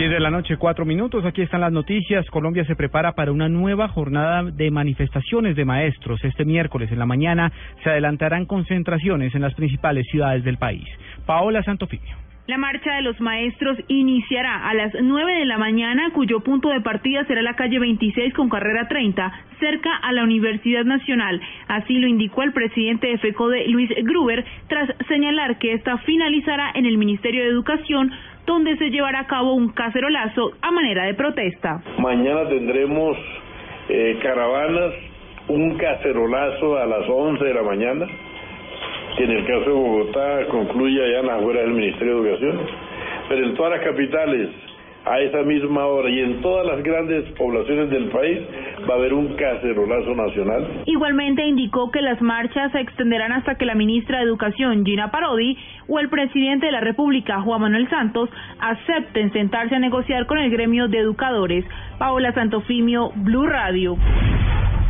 10 de la noche, cuatro minutos. Aquí están las noticias. Colombia se prepara para una nueva jornada de manifestaciones de maestros. Este miércoles en la mañana se adelantarán concentraciones en las principales ciudades del país. Paola Santofimio. La marcha de los maestros iniciará a las 9 de la mañana, cuyo punto de partida será la calle 26 con carrera 30, cerca a la Universidad Nacional. Así lo indicó el presidente de FECODE, Luis Gruber, tras señalar que esta finalizará en el Ministerio de Educación donde se llevará a cabo un cacerolazo a manera de protesta. Mañana tendremos eh, caravanas, un cacerolazo a las 11 de la mañana, que en el caso de Bogotá concluye allá en las afueras del Ministerio de Educación, pero en todas las capitales a esa misma hora y en todas las grandes poblaciones del país va a haber un cacerolazo nacional. Igualmente indicó que las marchas se extenderán hasta que la ministra de Educación, Gina Parodi, o el presidente de la República, Juan Manuel Santos, acepten sentarse a negociar con el gremio de educadores. Paola Santofimio, Blue Radio.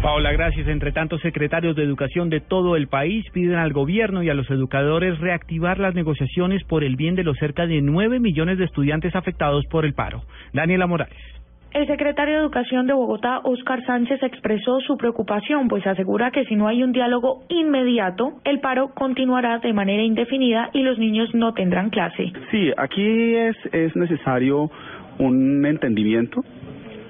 Paola, gracias. Entre tanto, secretarios de educación de todo el país piden al gobierno y a los educadores reactivar las negociaciones por el bien de los cerca de nueve millones de estudiantes afectados por el paro. Daniela Morales. El secretario de Educación de Bogotá, Óscar Sánchez, expresó su preocupación, pues asegura que si no hay un diálogo inmediato, el paro continuará de manera indefinida y los niños no tendrán clase. Sí, aquí es, es necesario un entendimiento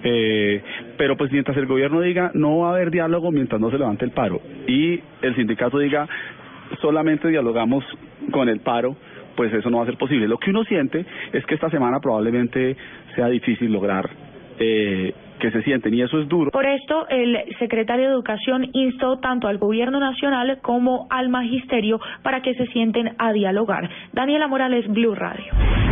eh, pero pues mientras el gobierno diga no va a haber diálogo mientras no se levante el paro y el sindicato diga solamente dialogamos con el paro, pues eso no va a ser posible. Lo que uno siente es que esta semana probablemente sea difícil lograr eh, que se sienten y eso es duro. Por esto, el secretario de Educación instó tanto al gobierno nacional como al magisterio para que se sienten a dialogar. Daniela Morales, Blue Radio.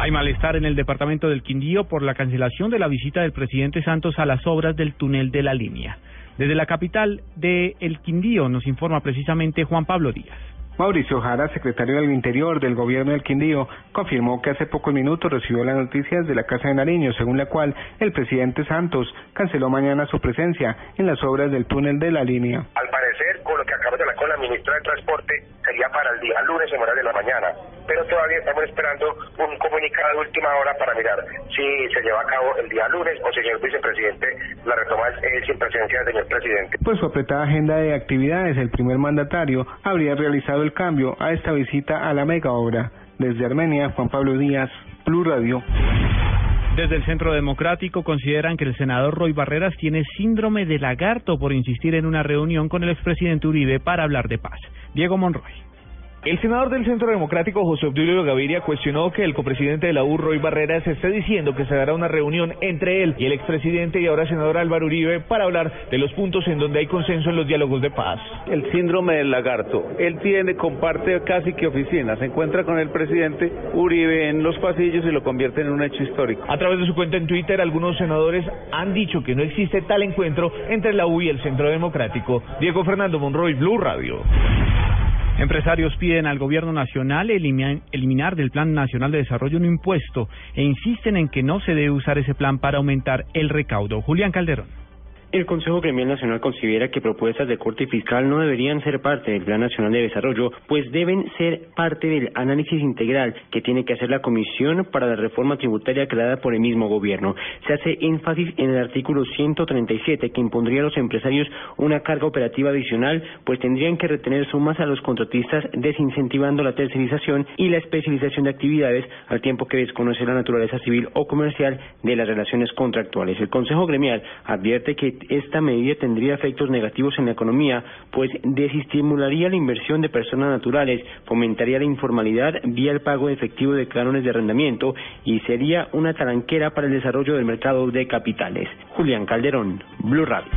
Hay malestar en el departamento del Quindío por la cancelación de la visita del presidente Santos a las obras del túnel de la línea. Desde la capital de El Quindío nos informa precisamente Juan Pablo Díaz. Mauricio Jara, secretario del Interior del Gobierno del Quindío, confirmó que hace pocos minutos recibió las noticias de la Casa de Nariño, según la cual el presidente Santos canceló mañana su presencia en las obras del túnel de la línea. Al parecer, con lo que acaba de Transporte, sería para el día lunes en hora de la mañana, pero todavía estamos esperando un comunicado de última hora para mirar si se lleva a cabo el día lunes o señor vicepresidente la retoma eh, sin presencia del señor presidente. Pues su apretada agenda de actividades, el primer mandatario habría realizado el cambio a esta visita a la mega obra. Desde Armenia, Juan Pablo Díaz, Blue Radio. Desde el Centro Democrático consideran que el senador Roy Barreras tiene síndrome de lagarto por insistir en una reunión con el expresidente Uribe para hablar de paz. Diego Monroy. El senador del Centro Democrático, José Obdulio Gaviria, cuestionó que el copresidente de la U, Roy Barreras, esté diciendo que se dará una reunión entre él y el expresidente y ahora senador Álvaro Uribe para hablar de los puntos en donde hay consenso en los diálogos de paz. El síndrome del lagarto. Él tiene, comparte casi que oficina. Se encuentra con el presidente Uribe en los pasillos y lo convierte en un hecho histórico. A través de su cuenta en Twitter, algunos senadores han dicho que no existe tal encuentro entre la U y el Centro Democrático. Diego Fernando Monroy, Blue Radio. Empresarios piden al gobierno nacional eliminar del Plan Nacional de Desarrollo un impuesto e insisten en que no se debe usar ese plan para aumentar el recaudo. Julián Calderón. El Consejo Gremial Nacional considera que propuestas de corte fiscal no deberían ser parte del Plan Nacional de Desarrollo, pues deben ser parte del análisis integral que tiene que hacer la Comisión para la Reforma Tributaria creada por el mismo gobierno. Se hace énfasis en el artículo 137 que impondría a los empresarios una carga operativa adicional, pues tendrían que retener sumas a los contratistas desincentivando la tercerización y la especialización de actividades al tiempo que desconoce la naturaleza civil o comercial de las relaciones contractuales. El Consejo Gremial advierte que esta medida tendría efectos negativos en la economía, pues desestimularía la inversión de personas naturales, fomentaría la informalidad vía el pago efectivo de cánones de arrendamiento y sería una talanquera para el desarrollo del mercado de capitales. Julián Calderón, Blue Radio.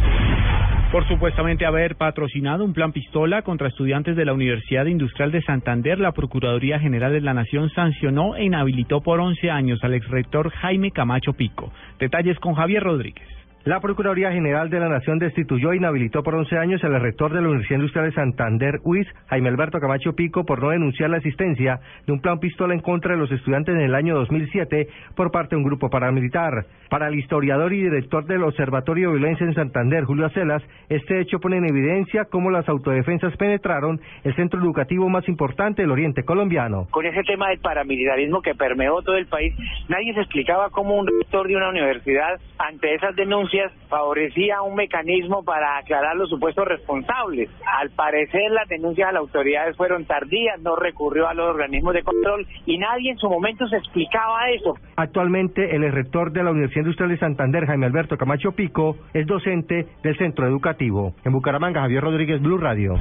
Por supuestamente haber patrocinado un plan pistola contra estudiantes de la Universidad Industrial de Santander, la Procuraduría General de la Nación sancionó e inhabilitó por 11 años al exrector Jaime Camacho Pico. Detalles con Javier Rodríguez. La Procuraduría General de la Nación destituyó e inhabilitó por 11 años al rector de la Universidad Industrial de Santander, UIS, Jaime Alberto Camacho Pico, por no denunciar la existencia de un plan pistola en contra de los estudiantes en el año 2007 por parte de un grupo paramilitar. Para el historiador y director del Observatorio de Violencia en Santander, Julio Acelas, este hecho pone en evidencia cómo las autodefensas penetraron el centro educativo más importante del oriente colombiano. Con ese tema del paramilitarismo que permeó todo el país, nadie se explicaba cómo un rector de una universidad, ante esas denuncias, favorecía un mecanismo para aclarar los supuestos responsables. Al parecer las denuncias a las autoridades fueron tardías, no recurrió a los organismos de control y nadie en su momento se explicaba eso. Actualmente el rector de la Universidad Industrial de Santander, Jaime Alberto Camacho Pico, es docente del centro educativo. En Bucaramanga, Javier Rodríguez, Blue Radio.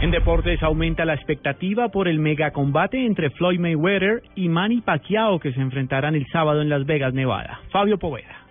En deportes aumenta la expectativa por el megacombate entre Floyd Mayweather y Manny Pacquiao que se enfrentarán el sábado en Las Vegas, Nevada. Fabio Poveda.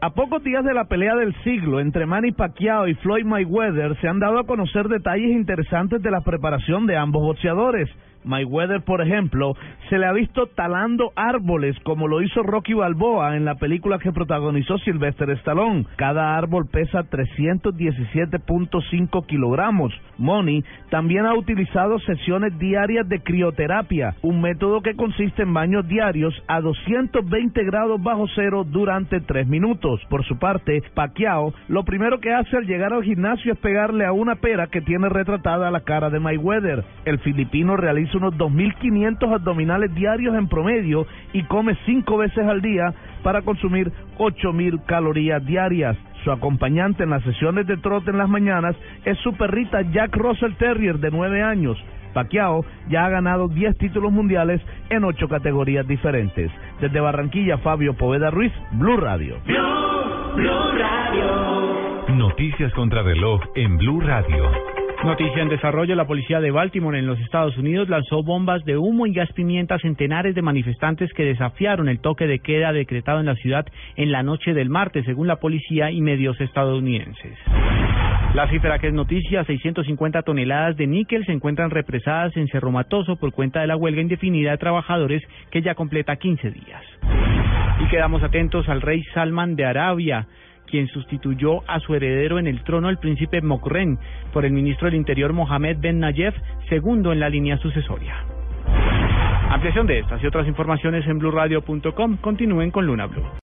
A pocos días de la pelea del siglo entre Manny Pacquiao y Floyd Mayweather se han dado a conocer detalles interesantes de la preparación de ambos boxeadores. Mayweather, por ejemplo, se le ha visto talando árboles como lo hizo Rocky Balboa en la película que protagonizó Sylvester Stallone. Cada árbol pesa 317.5 kilogramos. Money también ha utilizado sesiones diarias de crioterapia, un método que consiste en baños diarios a 220 grados bajo cero durante tres minutos. Por su parte, Pacquiao lo primero que hace al llegar al gimnasio es pegarle a una pera que tiene retratada la cara de Mayweather. El filipino realiza unos 2.500 abdominales diarios en promedio y come cinco veces al día para consumir 8.000 calorías diarias. Su acompañante en las sesiones de trote en las mañanas es su perrita Jack Russell Terrier de 9 años. Pacquiao ya ha ganado 10 títulos mundiales en 8 categorías diferentes. Desde Barranquilla, Fabio Poveda Ruiz, Blue Radio. Blue Radio. Noticias contra reloj en Blue Radio. Noticia en desarrollo, la policía de Baltimore en los Estados Unidos lanzó bombas de humo y gas pimienta a centenares de manifestantes que desafiaron el toque de queda decretado en la ciudad en la noche del martes, según la policía y medios estadounidenses. La cifra que es noticia, 650 toneladas de níquel se encuentran represadas en Cerro Matoso por cuenta de la huelga indefinida de trabajadores que ya completa 15 días. Y quedamos atentos al rey Salman de Arabia quien sustituyó a su heredero en el trono, el príncipe Mokren, por el ministro del Interior Mohamed Ben Nayef, segundo en la línea sucesoria. Ampliación de estas y otras informaciones en blurradio.com. Continúen con Luna Blue.